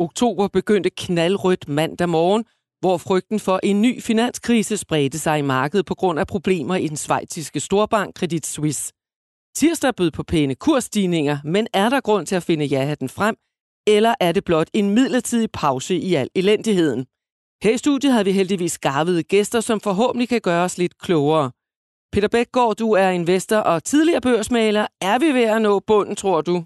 Oktober begyndte knaldrødt mandag morgen, hvor frygten for en ny finanskrise spredte sig i markedet på grund af problemer i den svejtiske storbank Credit Suisse. Tirsdag bød på pæne kursstigninger, men er der grund til at finde ja-hatten frem, eller er det blot en midlertidig pause i al elendigheden? Her i studiet har vi heldigvis skarvede gæster, som forhåbentlig kan gøre os lidt klogere. Peter Bækgaard, du er investor og tidligere børsmaler. Er vi ved at nå bunden, tror du?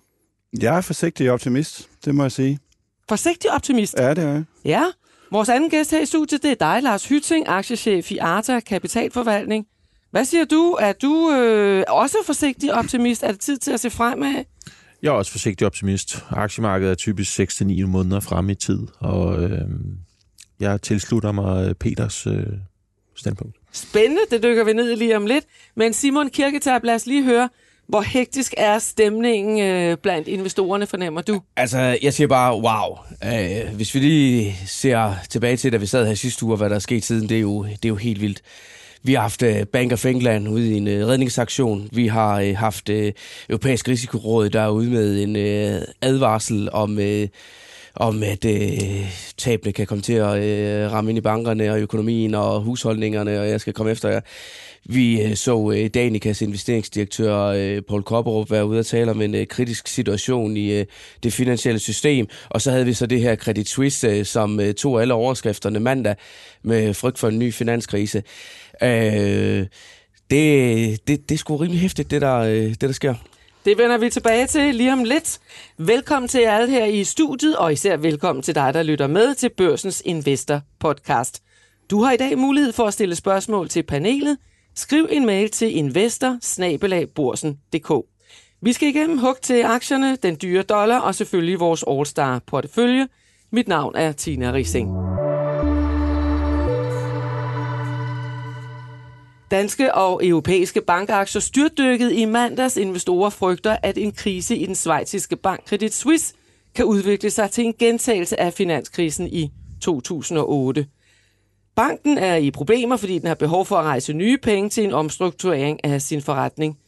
Jeg er forsigtig optimist, det må jeg sige. Forsigtig optimist? Ja, det er jeg. Ja. Vores anden gæst her i studiet, det er dig, Lars Hytting, aktiechef i Arta Kapitalforvaltning. Hvad siger du? Er du øh, også forsigtig optimist? Er det tid til at se fremad? Jeg er også forsigtig optimist. Aktiemarkedet er typisk 6-9 måneder frem i tid, og øh, jeg tilslutter mig Peters øh, standpunkt. Spændende, det dykker vi ned i lige om lidt. Men Simon Kirketab, lad os lige høre, hvor hektisk er stemningen øh, blandt investorerne, fornemmer du? Altså, jeg siger bare, wow. Øh, hvis vi lige ser tilbage til, da vi sad her sidste uge, hvad der er sket siden, det er jo, det er jo helt vildt. Vi har haft øh, Bank of England ude i en øh, redningsaktion. Vi har øh, haft øh, Europæisk Risikoråd, der er ude med en øh, advarsel om, Øh, om at øh, tabene kan komme til at øh, ramme ind i bankerne og økonomien og husholdningerne, og jeg skal komme efter jer. Vi øh, så øh, Danikas investeringsdirektør øh, Paul Kopperup være ude og tale om en kritisk situation i det finansielle system, og så havde vi så det her Credit Suisse, som tog alle overskrifterne mandag med frygt for en ny finanskrise. Øh, det, det, det er sgu rimelig hæftigt, det der, det der sker. Det vender vi tilbage til lige om lidt. Velkommen til alle her i studiet, og især velkommen til dig, der lytter med til Børsens Investor Podcast. Du har i dag mulighed for at stille spørgsmål til panelet. Skriv en mail til investor Vi skal igennem hug til aktierne, den dyre dollar og selvfølgelig vores All-Star portefølje. Mit navn er Tina Rising. Danske og europæiske bankaktier styrtdykkede i mandags. Investorer frygter, at en krise i den svejtiske bank Credit Suisse kan udvikle sig til en gentagelse af finanskrisen i 2008. Banken er i problemer, fordi den har behov for at rejse nye penge til en omstrukturering af sin forretning.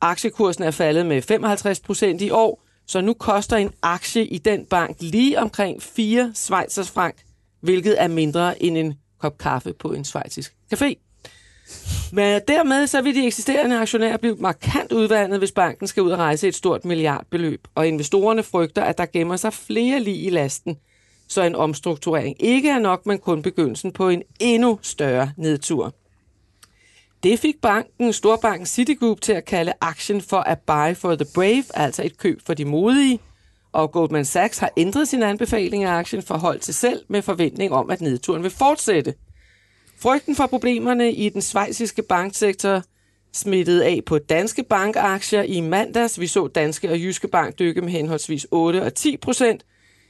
Aktiekursen er faldet med 55 procent i år, så nu koster en aktie i den bank lige omkring 4 Schweizers frank, hvilket er mindre end en kop kaffe på en schweizisk café. Men dermed så vil de eksisterende aktionærer blive markant udvandet, hvis banken skal ud og rejse et stort milliardbeløb. Og investorerne frygter, at der gemmer sig flere lige i lasten, så en omstrukturering ikke er nok, men kun begyndelsen på en endnu større nedtur. Det fik banken, storbanken Citigroup, til at kalde aktien for a buy for the brave, altså et køb for de modige. Og Goldman Sachs har ændret sin anbefaling af aktien for hold til selv med forventning om, at nedturen vil fortsætte – Frygten for problemerne i den svejsiske banksektor smittede af på danske bankaktier i mandags. Vi så Danske og Jyske Bank dykke med henholdsvis 8 og 10 procent.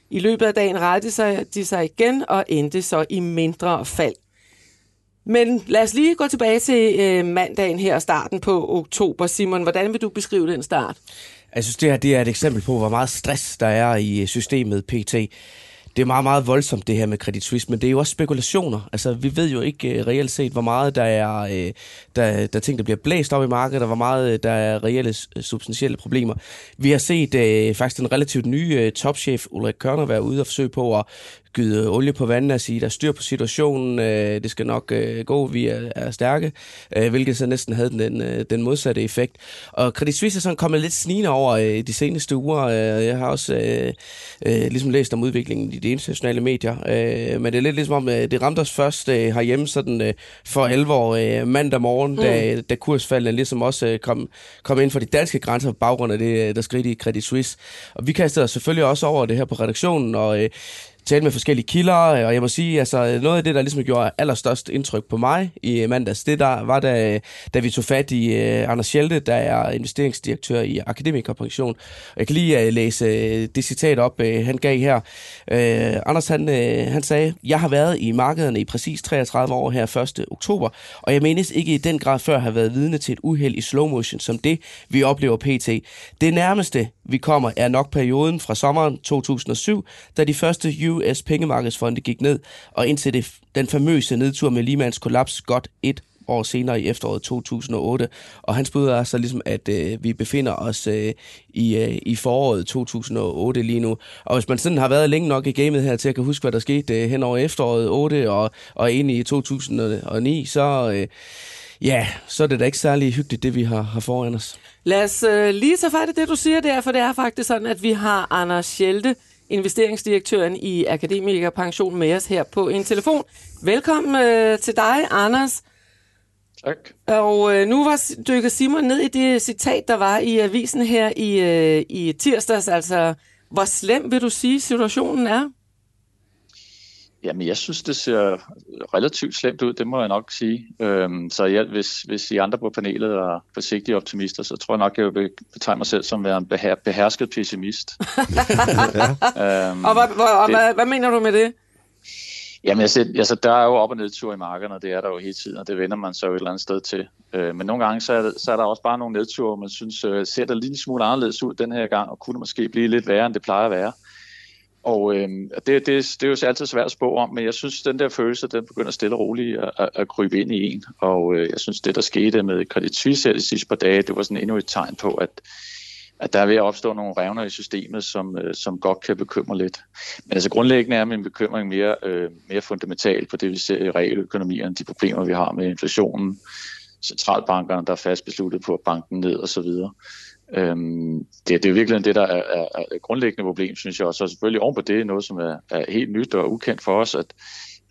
I løbet af dagen rettede sig, de sig igen og endte så i mindre fald. Men lad os lige gå tilbage til øh, mandagen her, og starten på oktober. Simon, hvordan vil du beskrive den start? Jeg synes, det her det er et eksempel på, hvor meget stress der er i øh, systemet PT det er meget, meget voldsomt det her med Credit Suisse, men det er jo også spekulationer. Altså, vi ved jo ikke uh, reelt set, hvor meget der er, uh, der, der ting, der bliver blæst op i markedet, og hvor meget uh, der er reelle substantielle problemer. Vi har set uh, faktisk den relativt nye uh, topchef Ulrik Kørner være ude og forsøge på at gyde olie på vandet og sige, der er styr på situationen, øh, det skal nok øh, gå, vi er, er stærke, øh, hvilket så næsten havde den, øh, den modsatte effekt. Og Credit Suisse er sådan kommet lidt snigende over øh, de seneste uger. Øh, jeg har også øh, øh, ligesom læst om udviklingen i de internationale medier, øh, men det er lidt ligesom om, øh, det ramte os først øh, herhjemme sådan øh, for alvor øh, mandag morgen, mm. da, da kursfaldene ligesom også øh, kom, kom ind for de danske grænser på baggrund af det, der skete i Credit Suisse. Og vi kastede os selvfølgelig også over det her på redaktionen, og øh, tale med forskellige kilder, øh, og jeg må sige, altså noget af det, der ligesom gjorde allerstørst indtryk på mig i øh, mandags, det der var, da, da vi tog fat i uh, Anders Schelte, der er investeringsdirektør i Akademikerpension. Jeg kan lige uh, læse uh, det citat op, uh, han gav her. Uh, Anders, han, uh, han sagde, jeg har været i markederne i præcis 33 år her 1. oktober, og jeg menes ikke i den grad før have været vidne til et uheld i slow motion, som det, vi oplever pt. Det nærmeste, vi kommer, er nok perioden fra sommeren 2007, da de første US pengemarkedsfonde gik ned, og indtil det, den famøse nedtur med Lehmans kollaps godt et år senere i efteråret 2008. Og han bud altså ligesom, at øh, vi befinder os øh, i, øh, i foråret 2008 lige nu. Og hvis man sådan har været længe nok i gamet her til at kan huske, hvad der skete øh, hen over efteråret 8 og, og ind i 2009, så... Øh, Ja, så er det da ikke særlig hyggeligt, det vi har, har foran os. Lad os øh, lige tage fat i det, du siger der, for det er faktisk sådan, at vi har Anders Schelte, investeringsdirektøren i Akademikerpension, med os her på en telefon. Velkommen øh, til dig, Anders. Tak. Og øh, nu var dykket Simon ned i det citat, der var i avisen her i, øh, i tirsdags. Altså, hvor slem vil du sige, situationen er? Jamen, jeg synes, det ser relativt slemt ud, det må jeg nok sige. Øhm, så jeg, hvis, hvis I andre på panelet er forsigtige optimister, så tror jeg nok, jeg vil betegne mig selv som en beher, behersket pessimist. ja. øhm, og hvad, hvad, det, hvad, hvad mener du med det? Jamen, altså, altså, der er jo op- og nedtur i markederne, det er der jo hele tiden, og det vender man så jo et eller andet sted til. Øh, men nogle gange, så er, så er der også bare nogle nedture, hvor man synes, øh, ser det lidt smule anderledes ud den her gang, og kunne måske blive lidt værre, end det plejer at være. Og øh, det, det, det er jo altid svært at spå om, men jeg synes, den der følelse, den begynder stille og roligt at, at, at krybe ind i en. Og øh, jeg synes, det der skete med Credit Suisse de sidste par dage, det var sådan endnu et tegn på, at, at der er ved at opstå nogle revner i systemet, som, øh, som godt kan bekymre lidt. Men altså grundlæggende er min bekymring mere, øh, mere fundamental på det, vi ser i realøkonomierne, de problemer, vi har med inflationen, centralbankerne, der er fast besluttet på at banken ned osv. Øhm, det, det er virkelig det, der er, er, er grundlæggende problem, synes jeg. Og så selvfølgelig oven på det noget, som er, er helt nyt og ukendt for os, at,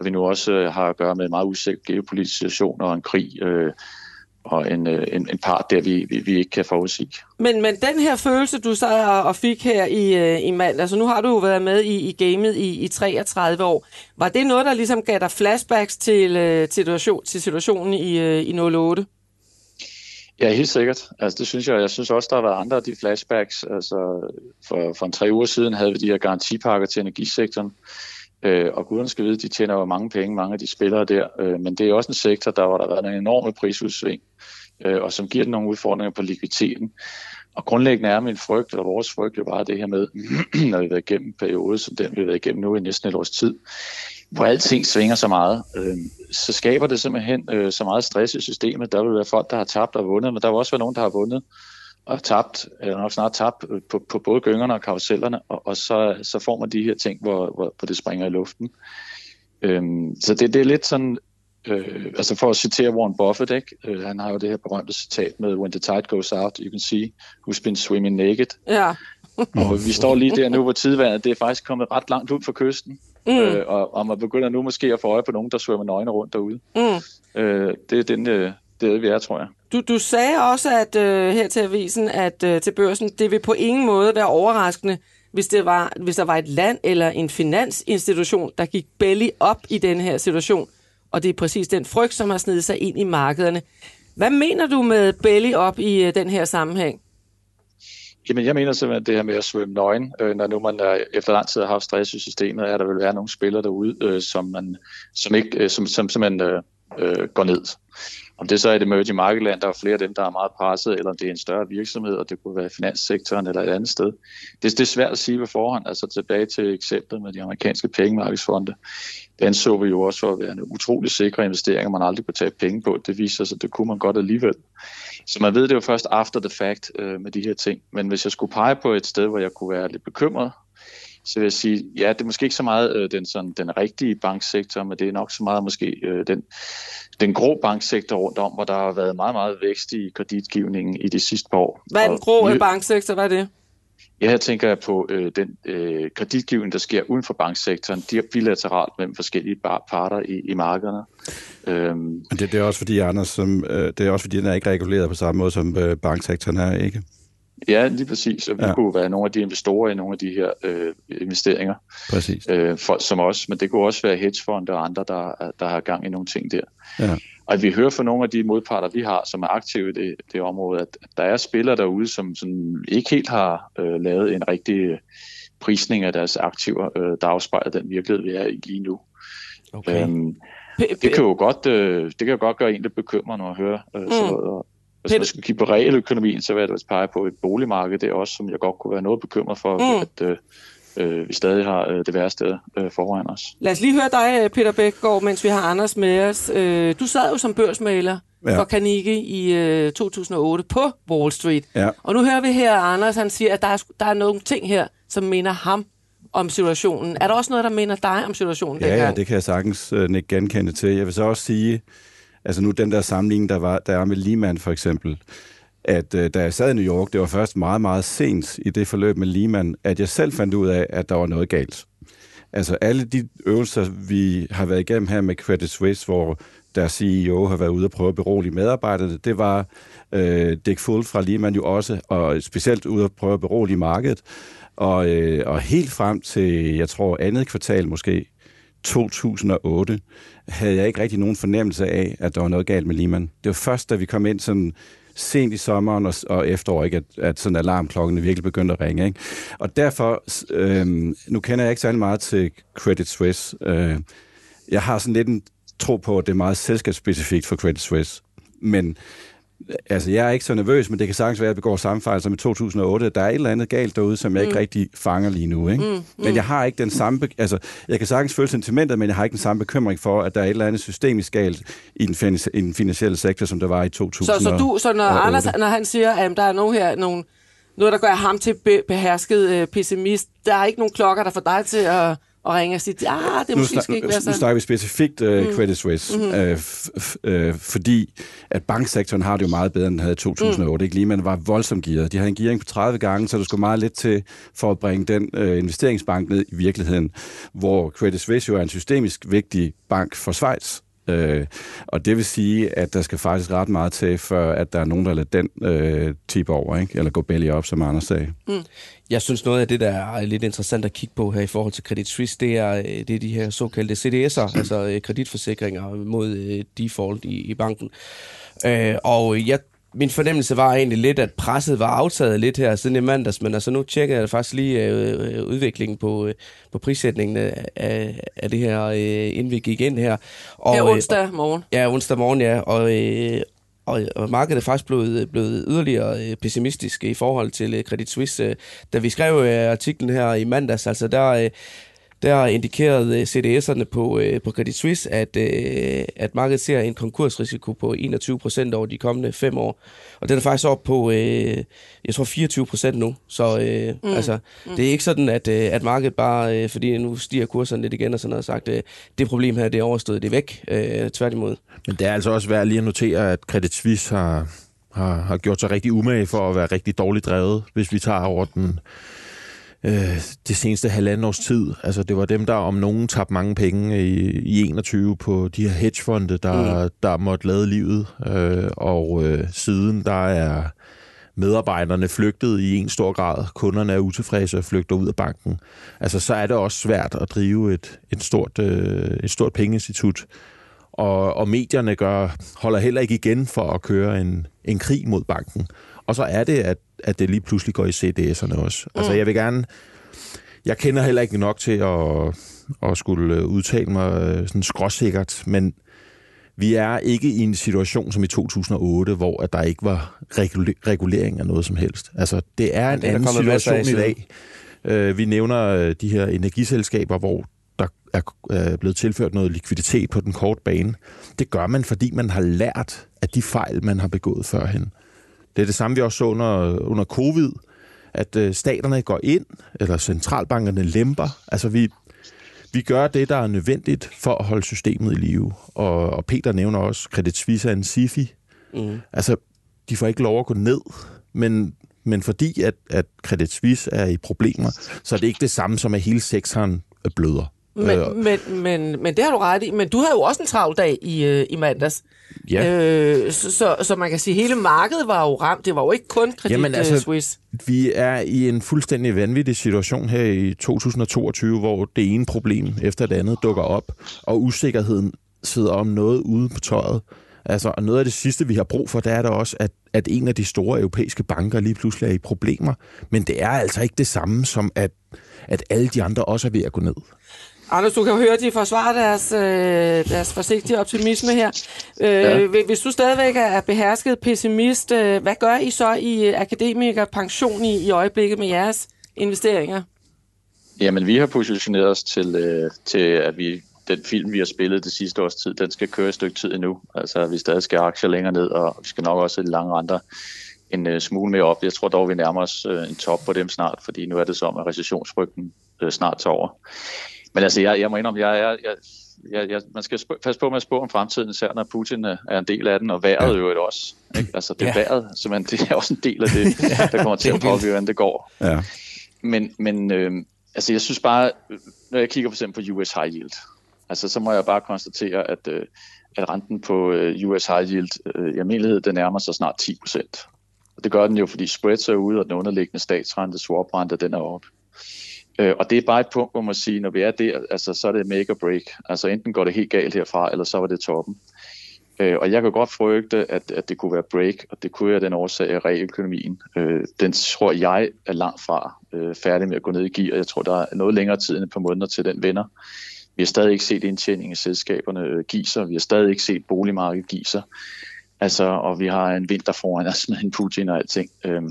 vi nu også øh, har at gøre med en meget usikker geopolitisk situation og en krig øh, og en, øh, en, en part, der vi, vi, vi ikke kan forudsige. Men, men den her følelse, du så og fik her i, øh, i mand, altså nu har du jo været med i, i gamet i, i 33 år. Var det noget, der ligesom gav dig flashbacks til, øh, til, situation, til situationen i, øh, i 08? Ja, helt sikkert. Altså, det synes jeg. Jeg synes også, der har været andre af de flashbacks. Altså, for, for en tre uger siden havde vi de her garantipakker til energisektoren. Øh, og guderne skal vide, de tjener jo mange penge, mange af de spillere der. Øh, men det er også en sektor, der var der været en enorme prisudsving, øh, og som giver den nogle udfordringer på likviditeten. Og grundlæggende er min frygt, eller vores frygt, jo bare det her med, når vi har været igennem en periode, som den vi har været igennem nu i næsten et års tid, hvor alting svinger så meget, øh, så skaber det simpelthen øh, så meget stress i systemet. Der vil være folk, der har tabt og vundet, men der vil også være nogen, der har vundet og tabt, eller nok snart tabt øh, på, på både gyngerne og karusellerne, og, og så, så får man de her ting, hvor, hvor, hvor det springer i luften. Øhm, så det, det er lidt sådan, øh, altså for at citere Warren Buffett, ikke? Øh, han har jo det her berømte citat med, when the tide goes out, you can see who's been swimming naked. Ja. og vi står lige der nu, hvor tidvandet det er faktisk kommet ret langt ud fra kysten. Mm. Øh, og, og man begynder nu måske at få øje på nogen, der svømmer nøgne rundt derude. Mm. Øh, det er den, øh, det vi er, tror jeg. Du, du sagde også at øh, her til avisen, at øh, til børsen, det vil på ingen måde være overraskende, hvis, det var, hvis der var et land eller en finansinstitution, der gik belly op i den her situation. Og det er præcis den frygt, som har snedet sig ind i markederne. Hvad mener du med belly op i øh, den her sammenhæng? Jamen, jeg mener simpelthen, at det her med at svømme nøgen, øh, når nu man er, efter lang tid har haft stress i systemet, er der vil være nogle spillere derude, øh, som, man, som, ikke, øh, som, som simpelthen øh, øh, går ned. Om det så er et emerging market land, der er flere af dem, der er meget presset, eller om det er en større virksomhed, og det kunne være finanssektoren eller et andet sted. Det, det er svært at sige på forhånd. Altså tilbage til eksemplet med de amerikanske pengemarkedsfonde. Den så vi jo også for at være en utrolig sikre investering, man aldrig kunne tage penge på. Det viser sig, at det kunne man godt alligevel. Så man ved det jo først after the fact øh, med de her ting. Men hvis jeg skulle pege på et sted, hvor jeg kunne være lidt bekymret, så vil jeg sige, ja, det er måske ikke så meget øh, den, sådan, den rigtige banksektor, men det er nok så meget måske øh, den, den grå banksektor rundt om, hvor der har været meget, meget vækst i kreditgivningen i de sidste par år. Hvad er den grå og, banksektor? Hvad er det? Ja, her tænker jeg på øh, den øh, kreditgivning, der sker uden for banksektoren, er bilateralt mellem forskellige parter i, i markederne. Øhm, Men det, det er også fordi, Anders, som, øh, det er også fordi, den er ikke reguleret på samme måde, som øh, banksektoren er, ikke? Ja, lige præcis. Og vi ja. kunne være nogle af de investorer i nogle af de her øh, investeringer. Præcis. Øh, folk som os, men det kunne også være hedgefonde og andre, der, der har gang i nogle ting der. Ja. Og at vi hører fra nogle af de modparter, vi har, som er aktive i det, det område, at, at der er spillere derude, som, som ikke helt har øh, lavet en rigtig øh, prisning af deres aktiver, øh, der afspejler den virkelighed, vi er i lige nu. Okay. Øhm, det kan jo godt, øh, det kan jo godt gøre en lidt bekymret, når jeg hører øh, mm. sådan noget. Og, hvis man skal kigge på økonomien, så vil jeg da pege på et boligmarked, det er også, som jeg godt kunne være noget bekymret for, mm. at, øh, øh, vi stadig har øh, det værste øh, foran os. Lad os lige høre dig, Peter Bækgaard, mens vi har Anders med os. Øh, du sad jo som børsmaler ja. for Carnegie i øh, 2008 på Wall Street. Ja. Og nu hører vi her, at Anders han siger, at der er, der er nogle ting her, som minder ham om situationen. Er der også noget, der minder dig om situationen ja, dengang? Ja, det kan jeg sagtens uh, ikke genkende til. Jeg vil så også sige, altså nu den der sammenligning, der, var, der er med Lehman for eksempel, at øh, da jeg sad i New York, det var først meget, meget sent i det forløb med Lehman, at jeg selv fandt ud af, at der var noget galt. Altså alle de øvelser, vi har været igennem her med Credit Suisse, hvor der CEO har været ude og prøve at berolige medarbejderne, det var øh, Dick Fuld fra Lehman jo også, og specielt ude at prøve at berolige markedet. Og, øh, og helt frem til, jeg tror, andet kvartal måske, 2008, havde jeg ikke rigtig nogen fornemmelse af, at der var noget galt med Lehman. Det var først, da vi kom ind sådan sent i sommeren og, og efterår, ikke, at, at sådan alarmklokkene virkelig begyndte at ringe. Ikke? Og derfor, øh, nu kender jeg ikke særlig meget til Credit Suisse. Øh, jeg har sådan lidt en tro på, at det er meget selskabsspecifikt for Credit Suisse. Men altså, jeg er ikke så nervøs, men det kan sagtens være, at vi går samme fejl som i 2008. Der er et eller andet galt derude, som jeg mm. ikke rigtig fanger lige nu. Ikke? Mm, mm. Men jeg har ikke den samme... Altså, jeg kan sagtens føle sentimentet, men jeg har ikke den samme bekymring for, at der er et eller andet systemisk galt i den, i den finansielle sektor, som der var i 2008. Så, så, du, så når Anders, når han siger, at der er nogen her, nogen, noget, der gør ham til be, behersket øh, pessimist, der er ikke nogen klokker, der får dig til at og ringe og sige, ah, det måske skal ikke være sådan. Nu snakker vi specifikt uh, mm. Credit Suisse, mm-hmm. uh, f- uh, fordi at banksektoren har det jo meget bedre, end den havde i 2008. Mm. Ikke? Lige man var voldsomt gearet. De havde en gearing på 30 gange, så der skulle meget lidt til for at bringe den uh, investeringsbank ned i virkeligheden, hvor Credit Suisse jo er en systemisk vigtig bank for Schweiz. Øh, og det vil sige, at der skal faktisk ret meget til, for at der er nogen, der lader den øh, tip over, ikke? eller gå belly op, som Anders sagde. Mm. Jeg synes, noget af det, der er lidt interessant at kigge på her i forhold til Credit Suisse, det er, øh, det er de her såkaldte CDS'er, altså øh, kreditforsikringer mod øh, default i, i banken. Øh, og jeg min fornemmelse var egentlig lidt, at presset var aftaget lidt her siden i mandags, men altså nu tjekker jeg faktisk lige øh, udviklingen på, øh, på prissætningen af, af det her, øh, inden vi gik ind her. Og, ja, onsdag morgen. Ja, onsdag morgen, ja. Og, øh, og, og markedet er faktisk blevet, blevet yderligere øh, pessimistisk i forhold til øh, Credit Suisse. Da vi skrev øh, artiklen her i mandags, altså der der indikerede øh, CDS'erne på, øh, på Credit Suisse, at, øh, at markedet ser en konkursrisiko på 21 procent over de kommende fem år. Og den er faktisk op på, jeg tror, 24 procent nu. Så mm. altså, mm. det er ikke sådan, at, at markedet bare, fordi nu stiger kurserne lidt igen og sådan noget, sagt, det problem her, det er overstået, det er væk. tværtimod. Men det er altså også værd lige at notere, at Credit Suisse har, har, har gjort sig rigtig umage for at være rigtig dårligt drevet, hvis vi tager over den øh, det seneste halvanden års tid. Altså, det var dem, der om nogen tabte mange penge i, i 21 på de her hedgefonde, der, mm. der måtte lade livet. Øh, og øh, siden der er medarbejderne flygtet i en stor grad. Kunderne er utilfredse og flygter ud af banken. Altså, så er det også svært at drive et, et, stort, øh, et stort pengeinstitut. Og, og medierne gør, holder heller ikke igen for at køre en, en krig mod banken. Og så er det, at, at det lige pludselig går i CDS'erne også. Mm. Altså, jeg vil gerne... Jeg kender heller ikke nok til at, at skulle udtale mig øh, sådan skråsikkert, men vi er ikke i en situation som i 2008, hvor at der ikke var regulering af noget som helst. Altså, det er en det er anden situation i dag. Uh, vi nævner øh, de her energiselskaber, hvor der er blevet tilført noget likviditet på den korte bane. Det gør man, fordi man har lært af de fejl, man har begået førhen. Det er det samme, vi også så under, under covid, at øh, staterne går ind, eller centralbankerne lemper. Altså vi, vi gør det, der er nødvendigt for at holde systemet i live. Og, og Peter nævner også, Credit Suisse er en SIFI. Mm. Altså, de får ikke lov at gå ned, men, men fordi at, at Credit Suisse er i problemer, så er det ikke det samme som, at hele sektoren bløder. Men, øh, men, men, men det har du ret i. Men du havde jo også en travl dag i, øh, i mandags. Ja. Øh, så, så, så man kan sige, at hele markedet var jo ramt. Det var jo ikke kun Credit Jamen, altså, Suisse. Vi er i en fuldstændig vanvittig situation her i 2022, hvor det ene problem efter det andet dukker op, og usikkerheden sidder om noget ude på tøjet. Altså, og noget af det sidste, vi har brug for, det er der også, at, at en af de store europæiske banker lige pludselig er i problemer. Men det er altså ikke det samme som, at, at alle de andre også er ved at gå ned. Anders, du kan høre, de forsvarer deres, øh, deres forsigtige optimisme her. Øh, ja. Hvis du stadigvæk er behersket pessimist, øh, hvad gør I så i akademiker pension i, i øjeblikket med jeres investeringer? Jamen, vi har positioneret os til, øh, til at vi den film, vi har spillet det sidste års tid, den skal køre et stykke tid endnu. Altså, vi stadig skal aktier længere ned, og vi skal nok også have lange renter en uh, smule mere op. Jeg tror dog, vi nærmer os uh, en top på dem snart, fordi nu er det som, at recessionsfrygten uh, snart tager over. Men altså, jeg, jeg må indrømme, jeg, jeg, jeg, jeg, jeg, man skal sp- passe på med at spå om fremtiden, især når Putin er en del af den, og vejret jo ja. også. Ikke? Altså, det ja. vejret, man, det er også en del af det, der kommer til at påvirke, hvordan det går. Ja. Men, men øh, altså, jeg synes bare, når jeg kigger for eksempel på US High Yield, altså, så må jeg bare konstatere, at, øh, at renten på øh, US High Yield øh, i almindelighed, den nærmer sig snart 10 procent. Og det gør den jo, fordi spreads er ude, og den underliggende statsrente, swap-rente, den er oppe. Øh, og det er bare et punkt, hvor man siger, når vi er der, altså, så er det make or break. Altså enten går det helt galt herfra, eller så var det toppen. Øh, og jeg kan godt frygte, at, at det kunne være break, og det kunne være den årsag af realøkonomien. Øh, den tror jeg er langt fra øh, færdig med at gå ned i gear. Jeg tror, der er noget længere tid end et par måneder til den vender. Vi har stadig ikke set indtjening i selskaberne øh, give sig. Vi har stadig ikke set boligmarkedet give sig. Altså, og vi har en vinter foran os med en Putin og alting. Øh,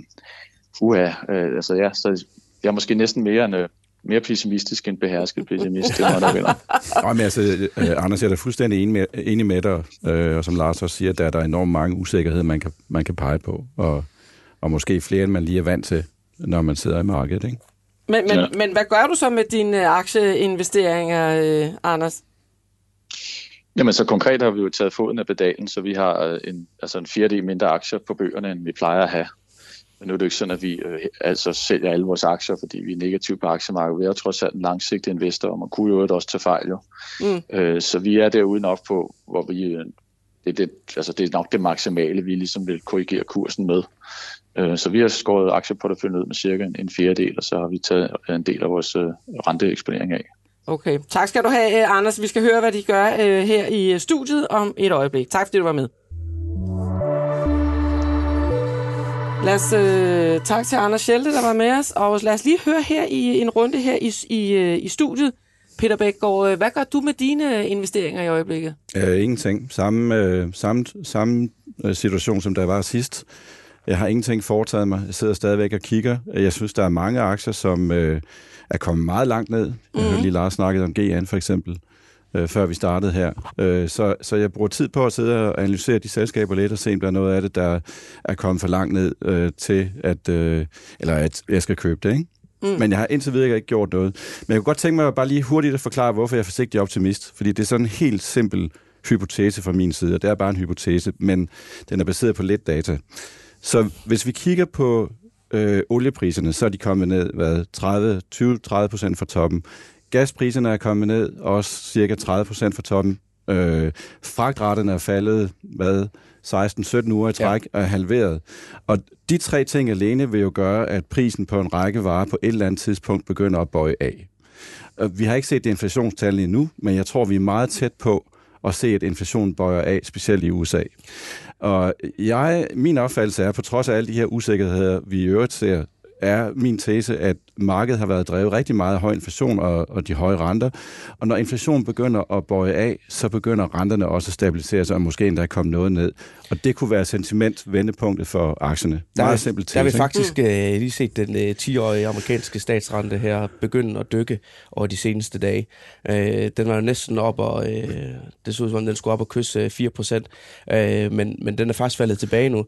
uha, øh, altså ja, så jeg er måske næsten mere en, øh, mere pessimistisk end behersket pessimist. det er noget, der men altså, øh, Anders, jeg er da fuldstændig enig med, enig med dig, øh, og som Lars også siger, der er der enormt mange usikkerheder, man kan, man kan pege på, og, og måske flere, end man lige er vant til, når man sidder i markedet, ikke? Men, men, ja. men hvad gør du så med dine aktieinvesteringer, øh, Anders? Jamen så konkret har vi jo taget foden af pedalen, så vi har øh, en, altså en fjerdedel mindre aktier på bøgerne, end vi plejer at have. Men nu er det ikke sådan, at vi øh, altså sælger alle vores aktier, fordi vi er negative på aktiemarkedet. Vi er trods alt en langsigtet investor, og man kunne jo også tage fejl. Jo. Mm. Øh, så vi er derude nok på, hvor vi, øh, det, det, altså det er nok det maksimale, vi ligesom vil korrigere kursen med. Øh, så vi har skåret aktieporteføljen ud med cirka en, en fjerdedel, og så har vi taget en del af vores øh, renteeksponering af. Okay. Tak skal du have, øh, Anders. Vi skal høre, hvad de gør øh, her i studiet om et øjeblik. Tak fordi du var med. Lad os øh, tak til Anders Schelte, der var med os, og lad os lige høre her i en runde her i, i, øh, i studiet. Peter Bækgaard, øh, hvad gør du med dine investeringer i øjeblikket? Uh, ingenting. Samme, uh, samme, samme situation, som der var sidst. Jeg har ingenting foretaget mig. Jeg sidder stadigvæk og kigger. Jeg synes, der er mange aktier, som uh, er kommet meget langt ned. Mm-hmm. Jeg hørte mhm. lige Lars snakket om GN for eksempel øh, før vi startede her. Øh, så, så jeg bruger tid på at sidde og analysere de selskaber lidt og se, om der er noget af det, der er kommet for langt ned øh, til, at, øh, eller at jeg skal købe det, ikke? Mm. Men jeg har indtil videre ikke gjort noget. Men jeg kunne godt tænke mig bare lige hurtigt at forklare, hvorfor jeg er forsigtig optimist. Fordi det er sådan en helt simpel hypotese fra min side, og det er bare en hypotese, men den er baseret på lidt data. Så hvis vi kigger på øh, oliepriserne, så er de kommet ned hvad, 30, 20-30 procent fra toppen. Gaspriserne er kommet ned, også cirka 30 procent fra toppen. Øh, fragtraterne er faldet, hvad, 16-17 uger i træk, ja. er halveret. Og de tre ting alene vil jo gøre, at prisen på en række varer på et eller andet tidspunkt begynder at bøje af. Vi har ikke set det inflationstal endnu, men jeg tror, vi er meget tæt på at se, at inflationen bøjer af, specielt i USA. Og jeg, min opfattelse er, på trods af alle de her usikkerheder, vi i øvrigt ser, er min tese, at markedet har været drevet rigtig meget af høj inflation og, og de høje renter. Og når inflationen begynder at bøje af, så begynder renterne også at stabilisere sig, og måske endda komme noget ned. Og det kunne være sentiment vendepunktet for aktierne. Der, Meget simpelt tese. Der har vi faktisk uh, lige set den øh, 10-årige amerikanske statsrente her begynde at dykke over de seneste dage. Uh, den var jo næsten op, og uh, det så ud som den skulle op og kysse 4 procent. Uh, men, men den er faktisk faldet tilbage nu,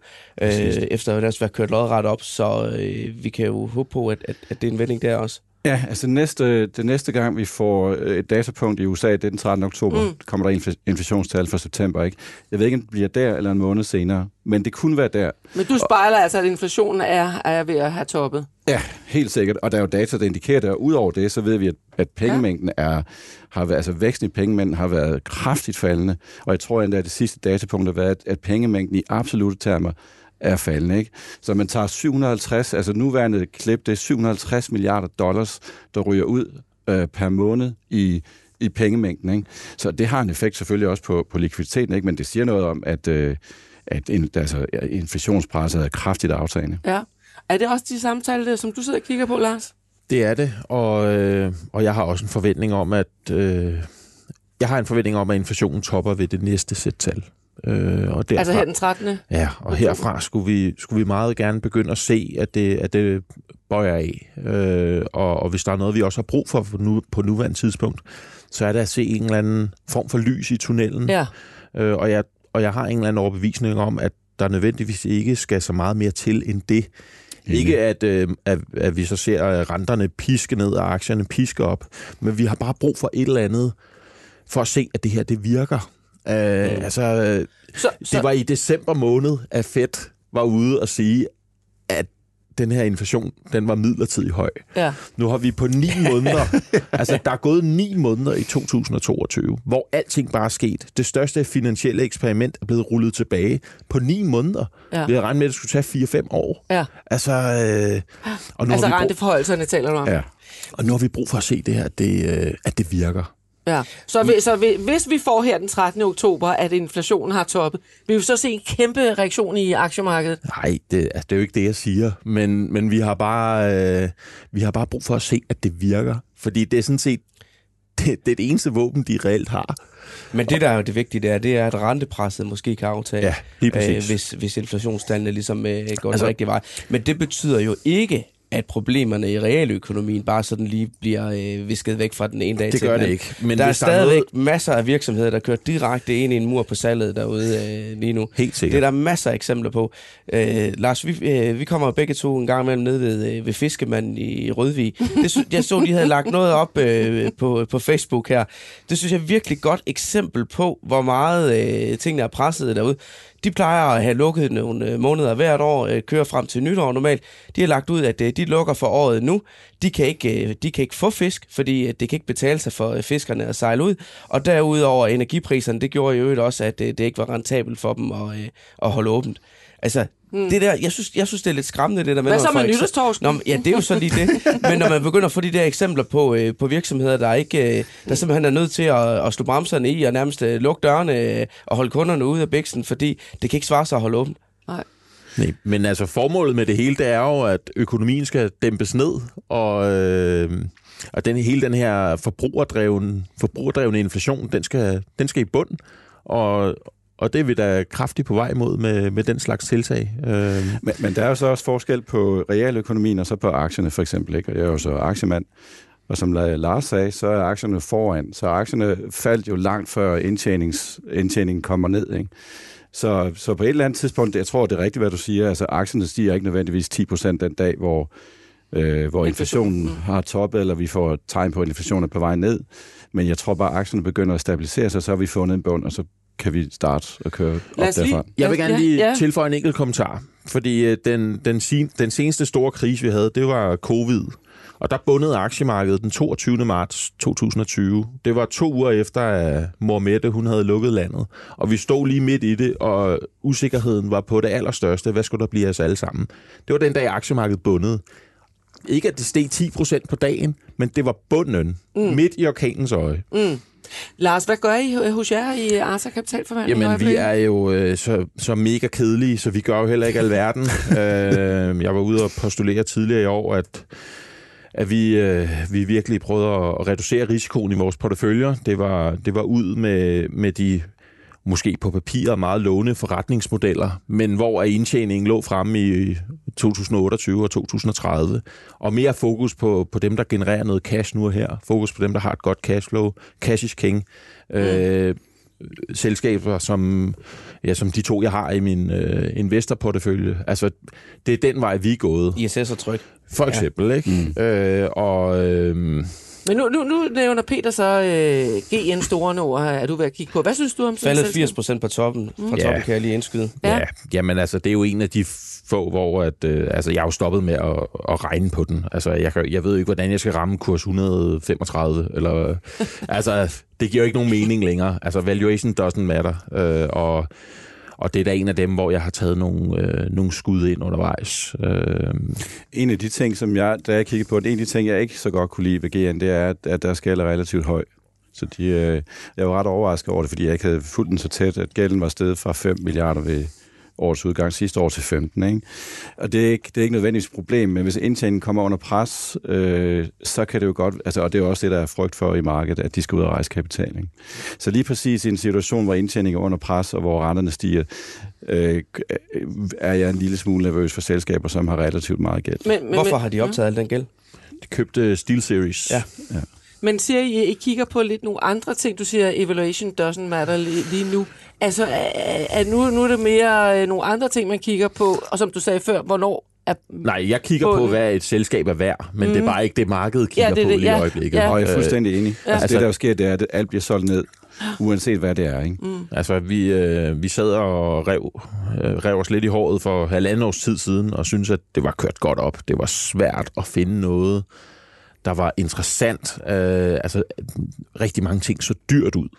uh, efter at have været kørt lodret op, så uh, vi kan jo håbe på, at, at, at det en vending der også. Ja, altså næste, det næste gang, vi får øh, et datapunkt i USA, det er den 13. oktober, mm. kommer der inflationstal for september. Ikke? Jeg ved ikke, om det bliver der eller en måned senere, men det kunne være der. Men du spejler altså, at inflationen er, er ved at have toppet? Ja, helt sikkert. Og der er jo data, der indikerer det, og udover det, så ved vi, at, at pengemængden er, har været, altså væksten i pengemængden har været kraftigt faldende. Og jeg tror endda, at det sidste datapunkt har været, at, at pengemængden i absolute termer er faldende. Ikke? Så man tager 750, altså nuværende klip, det er 750 milliarder dollars, der ryger ud øh, per måned i, i pengemængden. Ikke? Så det har en effekt selvfølgelig også på, på likviditeten, ikke? men det siger noget om, at, øh, at in, altså, inflationspresset er kraftigt aftagende. Ja. Er det også de samtaler, som du sidder og kigger på, Lars? Det er det, og, øh, og jeg har også en forventning om, at øh, jeg har en forventning om, at inflationen topper ved det næste sæt tal. Øh, og derfra, altså her den 13. Ja, og herfra skulle vi, skulle vi meget gerne begynde at se, at det, at det bøjer af. Øh, og, og hvis der er noget, vi også har brug for nu, på nuværende tidspunkt, så er det at se en eller anden form for lys i tunnelen. Ja. Øh, og, jeg, og jeg har en eller anden overbevisning om, at der nødvendigvis ikke skal så meget mere til end det. Mm. Ikke at, øh, at, at vi så ser renterne piske ned og aktierne piske op, men vi har bare brug for et eller andet for at se, at det her det virker. Øh, mm. Altså, Så, så, det var i december måned, at Fed var ude og sige, at den her inflation, den var midlertidigt høj. ja. Nu har vi på ni måneder, altså der er gået ni måneder i 2022, hvor alting bare er sket. Det største finansielle eksperiment er blevet rullet tilbage på ni måneder. Ja. Vi havde regnet med, at det skulle tage 4-5 år. Ja. Altså, øh, og, nu Altså har vi brug, renteforholdelserne taler du om. Ja. og nu har vi brug for at se det her, det, øh, at det virker. Ja. Så, vi, så vi, hvis vi får her den 13. oktober, at inflationen har toppet, vil vi så se en kæmpe reaktion i aktiemarkedet? Nej, det, altså, det er jo ikke det, jeg siger. Men, men vi, har bare, øh, vi har bare brug for at se, at det virker. Fordi det er sådan set det, det, er det eneste våben, de reelt har. Men det, der er jo det vigtige, det er, det er, at rentepresset måske kan aftage, Ja, øh, hvis, hvis inflationstallene ligesom øh, går Altså- den rigtige vej. Men det betyder jo ikke, at problemerne i realøkonomien bare sådan lige bliver øh, visket væk fra den ene dag Det til gør den det anden. ikke. Men der er der er stadigvæk noget- masser af virksomheder, der kører direkte ind i en mur på salget derude øh, lige nu. Helt sikkert. Det er der masser af eksempler på. Øh, Lars, vi, øh, vi kommer begge to en gang imellem ned ved, øh, ved Fiskemanden i Rødvig. Det, sy- jeg så, de havde lagt noget op øh, på, på Facebook her. Det synes jeg er virkelig godt eksempel på, hvor meget øh, tingene er presset derude. De plejer at have lukket nogle øh, måneder hvert år, øh, kører frem til nytår normalt. De har lagt ud, at øh, de lukker for året nu. De kan ikke, øh, de kan ikke få fisk, fordi øh, det kan ikke betale sig for øh, fiskerne at sejle ud. Og derudover energipriserne, det gjorde jo også, at øh, det ikke var rentabelt for dem at, øh, at holde åbent. Altså, hmm. det der, jeg synes, jeg synes, det er lidt skræmmende, det der med... Hvad så med nytårstorsken? Nå, ja, det er jo så lige det. Men når man begynder at få de der eksempler på, øh, på virksomheder, der ikke, øh, der simpelthen er nødt til at, at slå bremserne i og nærmest øh, lukke dørene øh, og holde kunderne ude af bæksen, fordi det kan ikke svare sig at holde åbent. Nej. Nej, men altså formålet med det hele, det er jo, at økonomien skal dæmpes ned, og, øh, og den, hele den her forbrugerdrevne, forbrugerdrevne inflation, den skal, den skal i bund, og, og det er vi da kraftigt på vej mod med, med den slags tiltag. Øh, Men, men der er jo så også forskel på realøkonomien og så på aktierne for eksempel. Ikke? Og jeg er jo så aktiemand. Og som La- Lars sagde, så er aktierne foran. Så aktierne faldt jo langt før indtjenings, indtjeningen kommer ned. Ikke? Så, så på et eller andet tidspunkt, jeg tror, det er rigtigt, hvad du siger. Altså aktierne stiger ikke nødvendigvis 10 procent den dag, hvor, øh, hvor inflationen har toppet, eller vi får tegn på, at inflationen er på vej ned. Men jeg tror bare, at aktierne begynder at stabilisere sig, så har vi fundet en bund, og så kan vi starte at køre op Lad os lige- derfra. Jeg vil Ja, gerne ja, lige ja. tilføje en enkelt kommentar, fordi øh, den, den, den seneste store krise, vi havde, det var covid. Og der bundede aktiemarkedet den 22. marts 2020. Det var to uger efter, at mor Mette hun havde lukket landet. Og vi stod lige midt i det, og usikkerheden var på det allerstørste. Hvad skulle der blive af os alle sammen? Det var den dag, aktiemarkedet bundede. Ikke at det steg 10% på dagen, men det var bunden mm. midt i orkanens øje. Lars, hvad gør I hos jer i Arta Kapitalforvaltning? Jamen, vi er jo øh, så, så mega kedelige, så vi gør jo heller ikke alverden. øh, jeg var ude og postulere tidligere i år, at, at vi, øh, vi virkelig prøvede at reducere risikoen i vores porteføljer. Det var, det var ud med, med de måske på papir meget lovende forretningsmodeller, men hvor er indtjeningen lå fremme i 2028 og 2030. Og mere fokus på, på dem, der genererer noget cash nu og her. Fokus på dem, der har et godt cashflow. Cash is king. Mm. Øh, selskaber, som, ja, som de to, jeg har i min øh, investorportefølje. Altså, det er den vej, vi er gået. ISS og tryk. For eksempel, ja. ikke? Mm. Øh, og... Øh, Men nu, nu, nu nævner Peter så øh, GN Store Nord, er du ved at kigge på. Hvad synes du om sådan et Faldet selskab? 80 procent på toppen. Fra Ja. toppen kan jeg lige indskyde. Ja. Ja. jamen altså, det er jo en af de få, hvor at, øh, altså, jeg har jo stoppet med at, at regne på den. Altså, jeg, kan, jeg ved ikke, hvordan jeg skal ramme kurs 135, eller, altså, det giver jo ikke nogen mening længere. Altså, valuation doesn't matter, øh, og, og det er da en af dem, hvor jeg har taget nogle, øh, nogle skud ind undervejs. Øh, En af de ting, som jeg, da jeg kiggede på det, en af de ting, jeg ikke så godt kunne lide ved GN, det er, at, at skal er relativt høj. Så de, øh, jeg var ret overrasket over det, fordi jeg ikke havde fulgt den så tæt, at gælden var steget fra 5 milliarder ved, årets udgang, sidste år til 15. Ikke? Og det er, ikke, det er ikke nødvendigvis et problem, men hvis indtjeningen kommer under pres, øh, så kan det jo godt, altså, og det er også det, der er frygt for i markedet, at de skal ud og rejse kapital. Ikke? Så lige præcis i en situation, hvor indtjeningen er under pres, og hvor renterne stiger, øh, er jeg en lille smule nervøs for selskaber, som har relativt meget gæld. Men, men, Hvorfor har de optaget al den gæld? De købte SteelSeries. Ja. Ja. Men siger I, I kigger på lidt nogle andre ting? Du siger, evaluation doesn't matter lige, lige nu. Altså, er, er nu, nu er det mere øh, nogle andre ting, man kigger på, og som du sagde før, hvornår er... Nej, jeg kigger på, hvad et selskab er værd, men mm. det er bare ikke det, markedet kigger Ja, det på det, lige i ja. øjeblikket. Ja. Og jeg er fuldstændig enig. Ja. Altså, Altså- det, der jo sker, det er, at alt bliver solgt ned, uanset hvad det er. Ikke? Mm. Altså, vi, øh, vi sad og rev, øh, rev os lidt i håret for halvanden års tid siden, og synes at det var kørt godt op. Det var svært at finde noget, der var interessant. Øh, altså, rigtig mange ting så dyrt ud.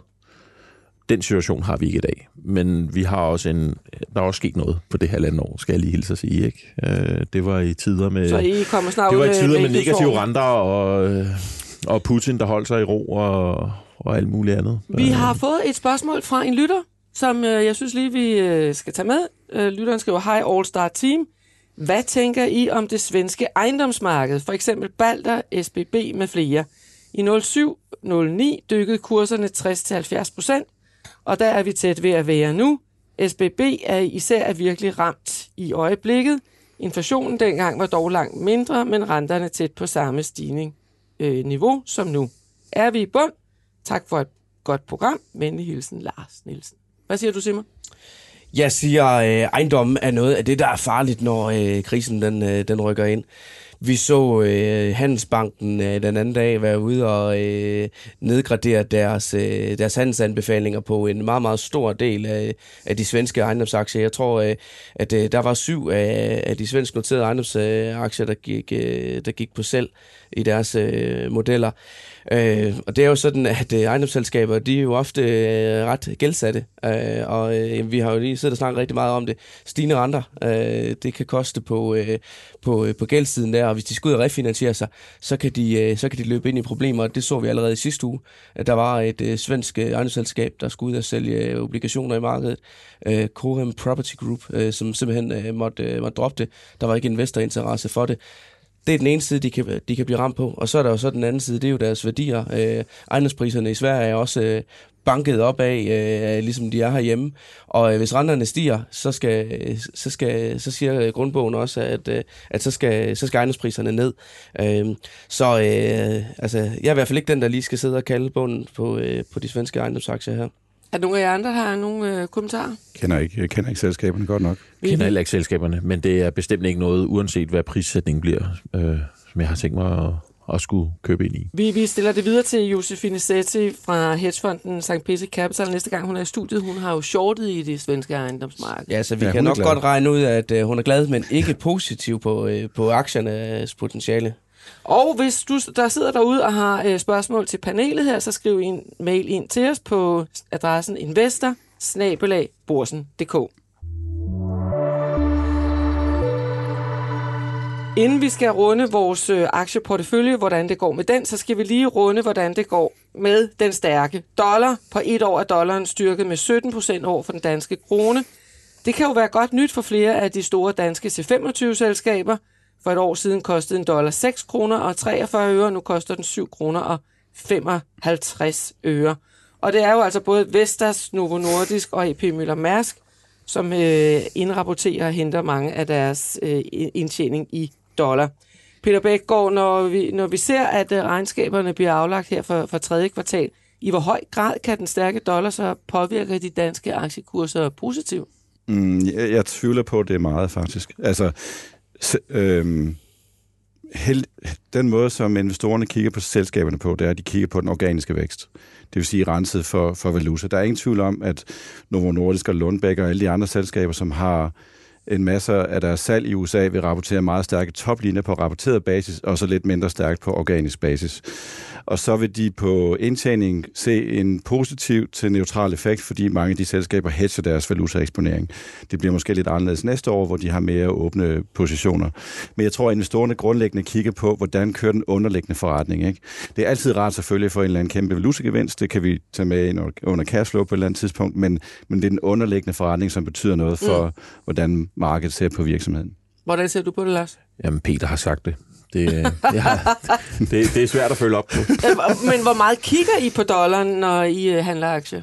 Den situation har vi ikke i dag. Men vi har også en, der er også sket noget på det halvanden år, skal jeg lige hilse at sige. Ikke? Øh, det var i tider med... Så I kommer snart Det var i tider med indkøbsåret. negative renter og, øh, og Putin, der holdt sig i ro og, og alt muligt andet. Vi har fået et spørgsmål fra en lytter, som øh, jeg synes lige, vi øh, skal tage med. Øh, lytteren skriver, Hej All Star Team. Hvad tænker I om det svenske ejendomsmarked? For eksempel Balder, SBB med flere. I 07-09 dykkede kurserne 60-70 procent, og der er vi tæt ved at være nu. SBB er især er virkelig ramt i øjeblikket. Inflationen dengang var dog langt mindre, men renterne tæt på samme stigning øh, niveau som nu. Er vi i bund? Tak for et godt program. Venlig hilsen, Lars Nielsen. Hvad siger du, Simon? Jeg siger, øh, ejendommen er noget af det, der er farligt, når øh, krisen den, øh, den rykker ind. Vi så øh, Handelsbanken øh, den anden dag være ude og øh, nedgradere deres, øh, deres handelsanbefalinger på en meget, meget stor del af, af de svenske ejendomsaktier. Jeg tror, øh, at øh, der var syv af, af de svensk noterede ejendomsaktier, der gik, øh, der gik på selv i deres øh, modeller. Øh, og det er jo sådan, at øh, ejendomsselskaber, de er jo ofte øh, ret gældsatte, øh, og øh, vi har jo lige siddet og snakket rigtig meget om det. Stigende renter, øh, det kan koste på, øh, på, øh, på gældssiden der, og hvis de skal ud og refinansiere sig, så kan de, øh, så kan de løbe ind i problemer, og det så vi allerede i sidste uge. At der var et øh, svensk øh, ejendomsselskab, der skulle ud og sælge øh, obligationer i markedet, øh, Cohem Property Group, øh, som simpelthen øh, måtte, øh, måtte droppe det. Der var ikke investorinteresse for det. Det er den ene side, de kan, de kan blive ramt på. Og så er der jo så den anden side, det er jo deres værdier. Øh, ejendomspriserne i Sverige er også øh, banket op af, øh, ligesom de er herhjemme. Og øh, hvis renterne stiger, så, skal, så, skal, så siger grundbogen også, at, øh, at så, skal, så skal ejendomspriserne ned. Øh, så øh, altså, jeg er i hvert fald ikke den, der lige skal sidde og kalde bunden på, øh, på de svenske ejendomsaktier her. Er nogle af jer andre, der har nogle øh, kommentarer? Kender ikke, jeg kender ikke selskaberne godt nok. Jeg kender heller ikke selskaberne, men det er bestemt ikke noget, uanset hvad prissætningen bliver, øh, som jeg har tænkt mig at, at skulle købe ind i. Vi, vi stiller det videre til Josefine Setti fra hedgefonden St. Peter Capital næste gang hun er i studiet. Hun har jo shortet i det svenske ejendomsmarked. Ja, så vi Ja, kan nok glad. godt regne ud, at øh, hun er glad, men ikke positiv på, øh, på aktiernes potentiale. Og hvis du der sidder derude og har øh, spørgsmål til panelet her, så skriv en mail ind til os på adressen investor Inden vi skal runde vores øh, aktieportefølje, hvordan det går med den, så skal vi lige runde, hvordan det går med den stærke dollar. På et år er dollaren styrket med 17 procent over for den danske krone. Det kan jo være godt nyt for flere af de store danske C25-selskaber. For et år siden kostede en dollar 6 kroner og 43 øre, nu koster den 7 kroner og 55 øre. Og det er jo altså både Vestas, Novo Nordisk og EP Møller Mærsk, som øh, indrapporterer og henter mange af deres øh, indtjening i dollar. Peter Bækgaard, når vi, når vi ser, at øh, regnskaberne bliver aflagt her for, for tredje kvartal, i hvor høj grad kan den stærke dollar så påvirke de danske aktiekurser positivt? Mm, jeg, jeg tvivler på det meget, faktisk. Altså, øh, øhm, held, den måde, som investorerne kigger på selskaberne på, det er, at de kigger på den organiske vækst. Det vil sige renset for, for valuta. Der er ingen tvivl om, at Novo Nordisk og Lundbeck og alle de andre selskaber, som har en masse af deres salg i USA vil rapportere meget stærke toplinjer på rapporteret basis, og så lidt mindre stærkt på organisk basis. Og så vil de på indtjening se en positiv til neutral effekt, fordi mange af de selskaber hedger deres valutaeksponering. Det bliver måske lidt anderledes næste år, hvor de har mere åbne positioner. Men jeg tror, at investorerne grundlæggende kigger på, hvordan kører den underliggende forretning. Ikke? Det er altid rart selvfølgelig for en eller anden kæmpe valutagevinst. Det kan vi tage med ind under cashflow på et eller andet tidspunkt, men, men det er den underliggende forretning, som betyder noget for, mm. hvordan markedet ser på virksomheden. Hvordan ser du på det, Lars? Jamen, Peter har sagt det. Det, det, har, det, det er svært at følge op på. Men hvor meget kigger I på dollaren, når I øh, handler aktier?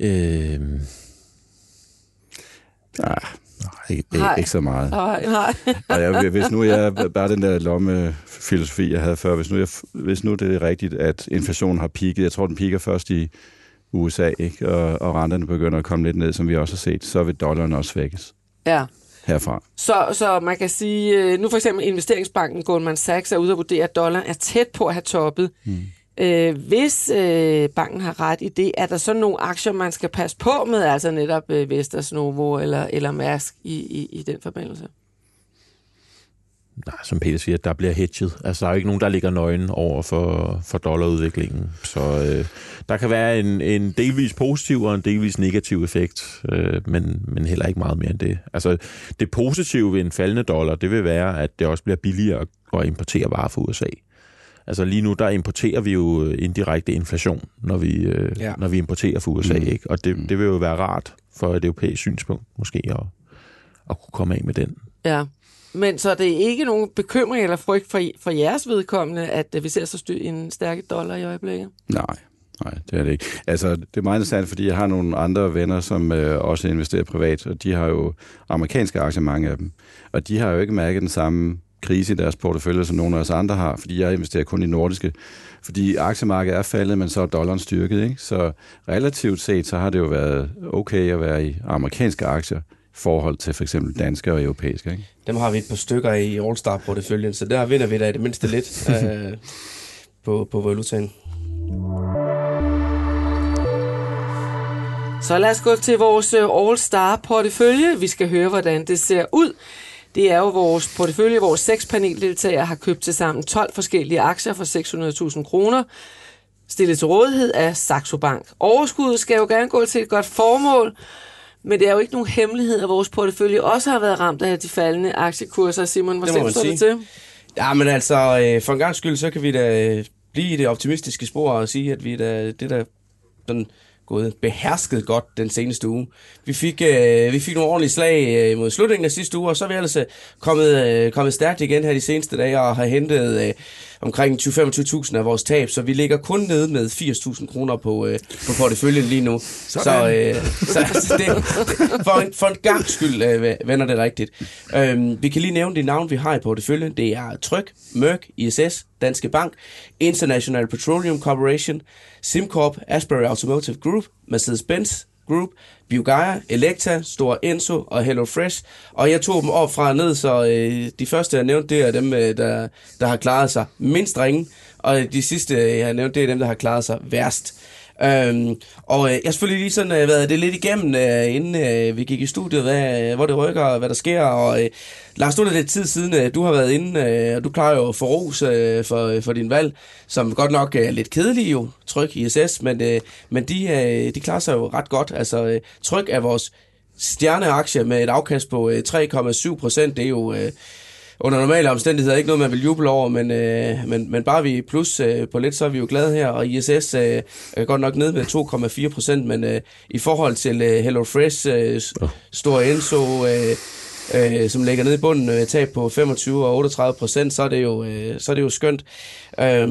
Øhm, nej, ikke, nej. ikke så meget. Nej, nej. Og jeg, hvis nu jeg, bare den der lommefilosofi, jeg havde før, hvis nu, jeg, hvis nu det er rigtigt, at inflationen har peaked, jeg tror, den piker først i USA, ikke? Og, og renterne begynder at komme lidt ned, som vi også har set, så vil dollaren også svækkes. Ja herfra. Så, så man kan sige, øh, nu for eksempel investeringsbanken Goldman Sachs er ude at vurdere, at dollaren er tæt på at have toppet. Mm. Øh, hvis øh, banken har ret i det, er der så nogle aktier, man skal passe på med, altså netop øh, Vestas Novo eller, eller Mærsk i, i, i den forbindelse? Nej, som Peter siger, der bliver hedget. Altså, der er jo ikke nogen, der ligger nøgen over for, for dollarudviklingen. Så øh, der kan være en, en delvis positiv og en delvis negativ effekt, øh, men, men heller ikke meget mere end det. Altså, det positive ved en faldende dollar, det vil være, at det også bliver billigere at importere varer fra USA. Altså lige nu, der importerer vi jo indirekte inflation, når vi, øh, ja. når vi importerer fra USA, mm. ikke? Og det, det vil jo være rart for et europæisk synspunkt, måske, at, at kunne komme af med den. Ja. Men så det er ikke nogen bekymring eller frygt for, for jeres vedkommende, at øh, vi ser så styr en stærke dollar i øjeblikket? Nej, Nej, det er det ikke. Altså, det er meget interessant, fordi jeg har nogle andre venner, som øh, også investerer privat, og de har jo amerikanske aktier, mange af dem. Og de har jo ikke mærket den samme krise i deres portefølje, som nogle af os andre har, fordi jeg investerer kun i nordiske. Fordi aktiemarkedet er faldet, men så er dollaren styrket. Ikke? Så relativt set, så har det jo været okay at være i amerikanske aktier, forhold til for eksempel danske og europæiske. Ikke? Dem har vi et par stykker i All-Star-porteføljen, så der vinder vi da i det mindste lidt øh, på, på valutaen. Så lad os gå til vores øh, All-Star-portefølje. Vi skal høre, hvordan det ser ud. Det er jo vores portefølje, hvor seks paneldeltagere har købt til sammen 12 forskellige aktier for 600.000 kroner stillet til rådighed af Saxo Bank. Overskuddet skal jo gerne gå til et godt formål, men det er jo ikke nogen hemmelighed, at vores portefølje også har været ramt af de faldende aktiekurser. Simon, hvor stemt står det til? Ja, men altså, øh, for en gang skyld, så kan vi da øh, blive i det optimistiske spor og sige, at vi da, det der den gået behersket godt den seneste uge. Vi fik, øh, vi fik nogle ordentlige slag øh, mod slutningen af sidste uge, og så er vi altså kommet, øh, kommet stærkt igen her de seneste dage og har hentet øh, omkring 20-25.000 af vores tab, så vi ligger kun nede med 80.000 kroner på, øh, på porteføljen lige nu. Sådan. Så, øh, så altså, det, for, en, for en gang skyld øh, vender det rigtigt. Øh, vi kan lige nævne de navne, vi har i porteføljen. Det er Tryk, Mørk, ISS, Danske Bank, International Petroleum Corporation, SimCorp, Asbury Automotive Group, Mercedes-Benz Group, Biogaia, Elekta, Stor Enso og Hello Fresh. Og jeg tog dem op fra og ned, så øh, de første, jeg nævnte, det er dem, øh, der, der har klaret sig mindst ringe. Og de sidste, jeg har nævnt, det er dem, der har klaret sig værst. Øhm, og øh, jeg har selvfølgelig lige sådan øh, været det lidt igennem, øh, inden øh, vi gik i studiet, hvad, øh, hvor det rykker, og hvad der sker. Og øh, Lars, nu er det lidt tid siden, øh, du har været inde, øh, og du klarer jo for ros øh, for, øh, for din valg, som godt nok er lidt kedelig jo, tryk i SS, men, øh, men de, øh, de klarer sig jo ret godt. Altså, øh, tryk er vores stjerneaktie med et afkast på øh, 3,7 procent, det er jo... Øh, under normale omstændigheder ikke noget, man vil juble over, men, øh, men, men bare vi plus øh, på lidt, så er vi jo glade her, og ISS øh, er godt nok nede med 2,4 procent, men øh, i forhold til øh, HelloFresh, øh, Stor Enso, øh, øh, som ligger nede i bunden, øh, tab på 25 og 38 procent, så, er det jo, øh, så er det jo skønt. Øh,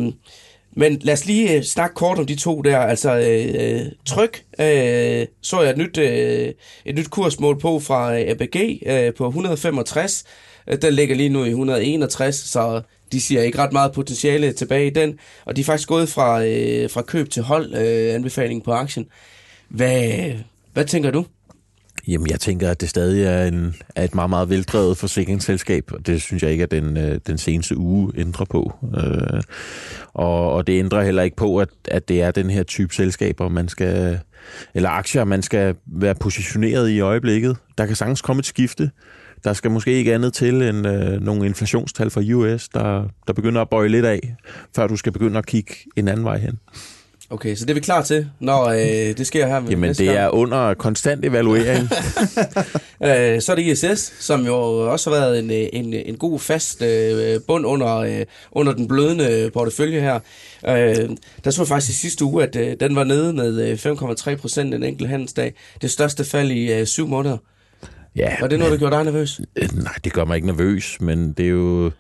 men lad os lige øh, snakke kort om de to der. Altså, øh, tryk øh, så jeg et nyt, øh, et nyt kursmål på fra ABG øh, på 165. Øh, den ligger lige nu i 161, så de siger ikke ret meget potentiale tilbage i den. Og de er faktisk gået fra, øh, fra køb til hold øh, anbefaling på aktien. Hvad, hvad tænker du? Jamen, jeg tænker, at det stadig er, en, er et meget, meget veldrevet forsikringsselskab, og det synes jeg ikke, at den, øh, den seneste uge ændrer på. Øh, og, og det ændrer heller ikke på, at, at det er den her type selskaber, man skal, eller aktier, man skal være positioneret i i øjeblikket. Der kan sagtens komme et skifte. Der skal måske ikke andet til end øh, nogle inflationstal fra US, der, der begynder at bøje lidt af, før du skal begynde at kigge en anden vej hen. Okay, så det er vi klar til, når øh, det sker her. Jamen, det gang. er under konstant evaluering. øh, så er det ISS, som jo også har været en, en, en god fast øh, bund under, øh, under den blødende portefølje her. Øh, der så jeg faktisk i sidste uge, at øh, den var nede med 5,3 øh, procent en enkelt handelsdag. Det største fald i øh, syv måneder. Ja, Var det noget, der gjorde dig nervøs? Øh, nej, det gør mig ikke nervøs, men det er jo,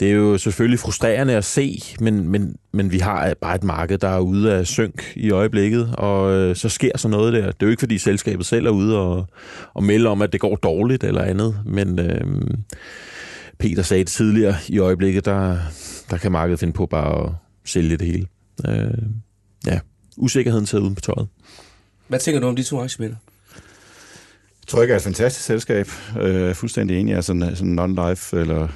det er jo selvfølgelig frustrerende at se, men, men, men vi har bare et marked, der er ude af synk i øjeblikket, og øh, så sker så noget der. Det er jo ikke, fordi selskabet selv er ude og, og melde om, at det går dårligt eller andet, men øh, Peter sagde det tidligere, i øjeblikket, der, der kan markedet finde på bare at sælge det hele. Øh, ja, usikkerheden sidder uden på tøjet. Hvad tænker du om de to aktiemænd? Tryk er et fantastisk selskab. Øh, jeg øh, er fuldstændig enig. Altså, sådan non-life eller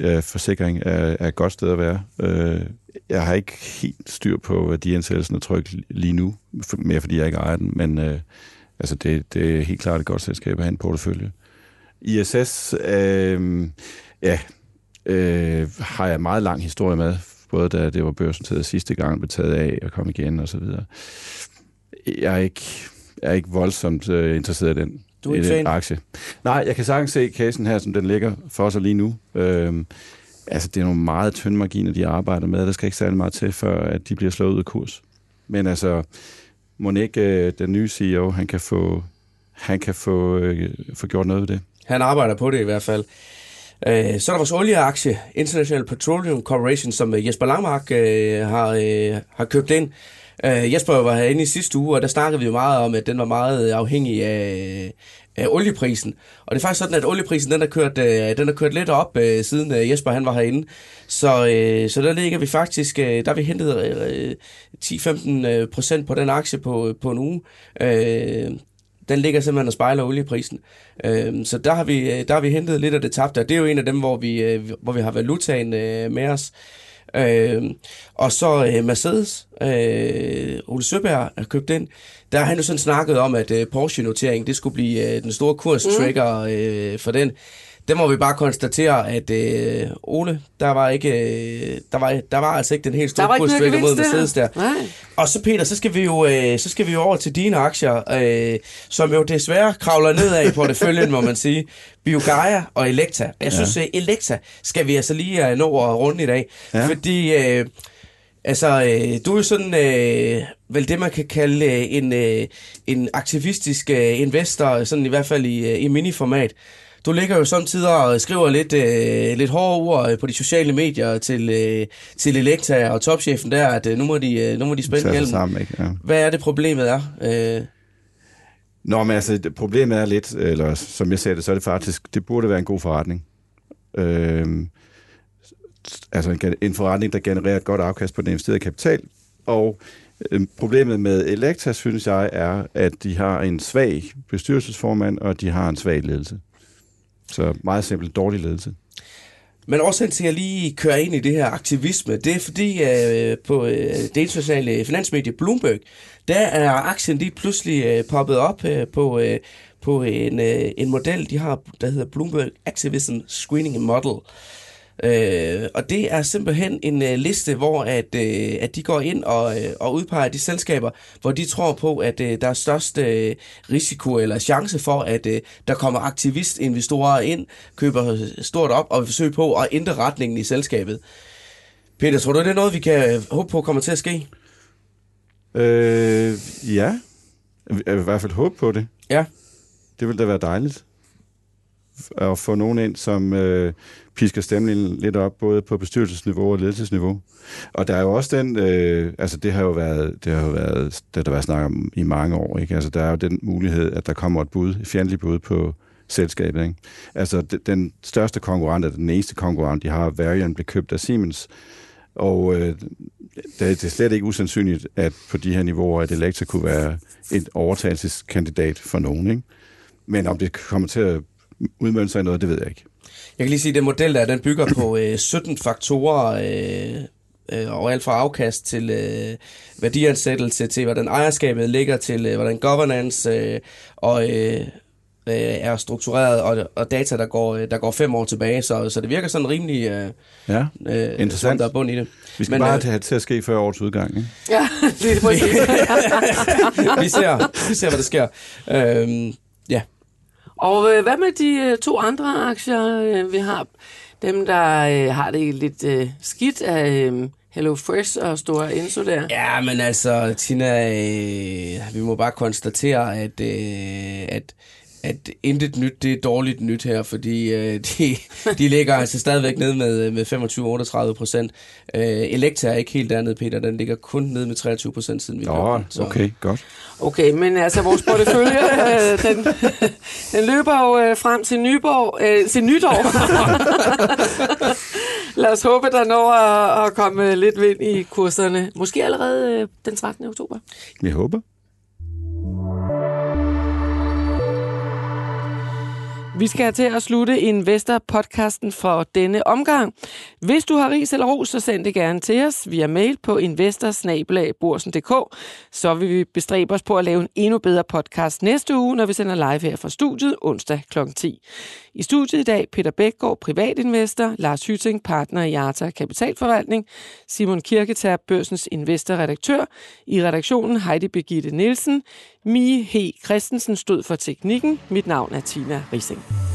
ja, forsikring er, er et godt sted at være. Øh, jeg har ikke helt styr på værdiansættelsen af Tryk lige nu, mere fordi jeg ikke ejer den, men øh, altså det, det er helt klart et godt selskab at have en portefølje. ISS, øh, ja, øh, har jeg meget lang historie med, både da det var børsnoteret sidste gang, blev taget af og kom igen og så videre. Jeg er ikke, jeg er ikke voldsomt øh, interesseret i den du er ikke fan? aktie. Nej, jeg kan sagtens se casen her, som den ligger for sig lige nu. Øhm, altså, det er nogle meget tynde marginer, de arbejder med. Der skal ikke særlig meget til, før at de bliver slået ud af kurs. Men altså, må ikke øh, den nye CEO, han kan få, han kan få, øh, få gjort noget ved det. Han arbejder på det i hvert fald. Øh, så er der vores olieaktie, International Petroleum Corporation, som øh, Jesper Langmark øh, har, øh, har købt ind. Uh, Jesper var herinde i sidste uge, og der snakkede vi jo meget om, at den var meget afhængig af, af olieprisen. Og det er faktisk sådan, at olieprisen den har kørt, uh, den har kørt lidt op, uh, siden uh, Jesper han var herinde. Så, uh, så der ligger vi faktisk, uh, der har vi hentet uh, 10-15 procent på den aktie på, på en uge. Uh, den ligger simpelthen og spejler olieprisen. Uh, så der har, vi, der har vi hentet lidt af det tabte, og det er jo en af dem, hvor vi, hvor vi har valutaen med os. Øh, og så øh, Mercedes, øh, Ole Søberg har købt den. Der har han jo sådan snakket om, at øh, Porsche-notering, det skulle blive øh, den store kurstrigger øh, for den der må vi bare konstatere, at øh, Ole, der var ikke, øh, der var, der var altså ikke den helt store kursstrækker mod Mercedes der. Nej. Og så Peter, så skal vi jo, øh, så skal vi jo over til dine aktier, øh, som jo desværre kravler nedad i porteføljen, må man sige. Biogaia og Elekta. Jeg synes, ja. Elekta skal vi altså lige uh, nå at runde i dag, ja. fordi... Øh, Altså, øh, du er jo sådan, øh, vel det man kan kalde øh, en, øh, en aktivistisk øh, investor, sådan i hvert fald i, øh, i miniformat. Du ligger jo samtidig og skriver lidt, øh, lidt hårde ord øh, på de sociale medier til, øh, til Elekta og topchefen der, at øh, nu, må de, øh, nu må de spænde hjelmen. Sammen, ikke? Ja. Hvad er det problemet er? Øh... Nå, men altså, problemet er lidt, eller som jeg ser det, så er det faktisk, det burde være en god forretning. Øh, altså en, en forretning, der genererer et godt afkast på den investerede kapital, og øh, Problemet med Elekta, synes jeg, er, at de har en svag bestyrelsesformand, og de har en svag ledelse. Så meget simpelt dårlig ledelse. Men også til, at jeg lige kører ind i det her aktivisme, det er fordi øh, på øh, det internationale finansmedie Bloomberg, der er aktien lige pludselig øh, poppet op øh, på, øh, på en, øh, en model, de har, der hedder Bloomberg Activism Screening Model. Øh, og det er simpelthen en øh, liste, hvor at, øh, at de går ind og, øh, og udpeger de selskaber, hvor de tror på, at øh, der er størst øh, risiko eller chance for, at øh, der kommer aktivistinvestorer ind, køber stort op og vil forsøge på at ændre retningen i selskabet. Peter, tror du, det er noget, vi kan øh, håbe på kommer til at ske? Øh, ja. Jeg vil i hvert fald håbe på det. Ja. Det vil da være dejligt at få nogen ind, som øh, pisker stemningen lidt op, både på bestyrelsesniveau og ledelsesniveau. Og der er jo også den, øh, altså det har jo været, det har jo været, det der været snak om i mange år, ikke? Altså der er jo den mulighed, at der kommer et bud, et fjendtligt bud på selskabet, ikke? Altså den største konkurrent, eller den eneste konkurrent, de har, Varian, blev købt af Siemens, og øh, det er slet ikke usandsynligt, at på de her niveauer, at Elektra kunne være et overtagelseskandidat for nogen, ikke? men om det kommer til at udmønte sig i noget, det ved jeg ikke. Jeg kan lige sige, at den model der, den bygger på øh, 17 faktorer, øh, øh, og alt fra afkast til øh, værdiansættelse, til hvordan ejerskabet ligger, til øh, hvordan governance øh, og øh, øh, er struktureret, og, og data, der går, øh, der går fem år tilbage, så, så det virker sådan rimelig øh, Ja, øh, Interessant. som der er bund i det. vi skal Men, bare øh, have det til at ske før årets udgang. Ikke? Ja, det er præcis. vi, ser, vi ser, hvad der sker. Ja. Og øh, hvad med de øh, to andre aktier, øh, vi har? Dem, der øh, har det lidt øh, skidt af øh, Hello Fresh og Store Enso der. Ja, men altså, Tina, øh, vi må bare konstatere, at, øh, at, at intet nyt, det er dårligt nyt her, fordi øh, de, de ligger altså stadigvæk ned med, med 25-38 procent. Øh, Elektra er ikke helt dernede, Peter, den ligger kun ned med 23 procent siden vi Nå, købte den. Så- okay, godt. Okay, men altså vores portefølje, øh, den, den løber jo øh, frem til Nyborg, øh, til nytår. Lad os håbe, der når at, at komme lidt vind i kurserne. Måske allerede øh, den 13. oktober. Vi håber. Vi skal til at slutte Investor-podcasten for denne omgang. Hvis du har ris eller ros, så send det gerne til os via mail på investorsnabelagborsen.dk. Så vil vi bestræbe os på at lave en endnu bedre podcast næste uge, når vi sender live her fra studiet onsdag kl. 10. I studiet i dag Peter Bækgaard, privatinvestor, Lars Hytting, partner i Arta Kapitalforvaltning, Simon Kirketab, børsens investorredaktør, i redaktionen Heidi Birgitte Nielsen, Mie H. Christensen stod for teknikken. Mit navn er Tina Rising.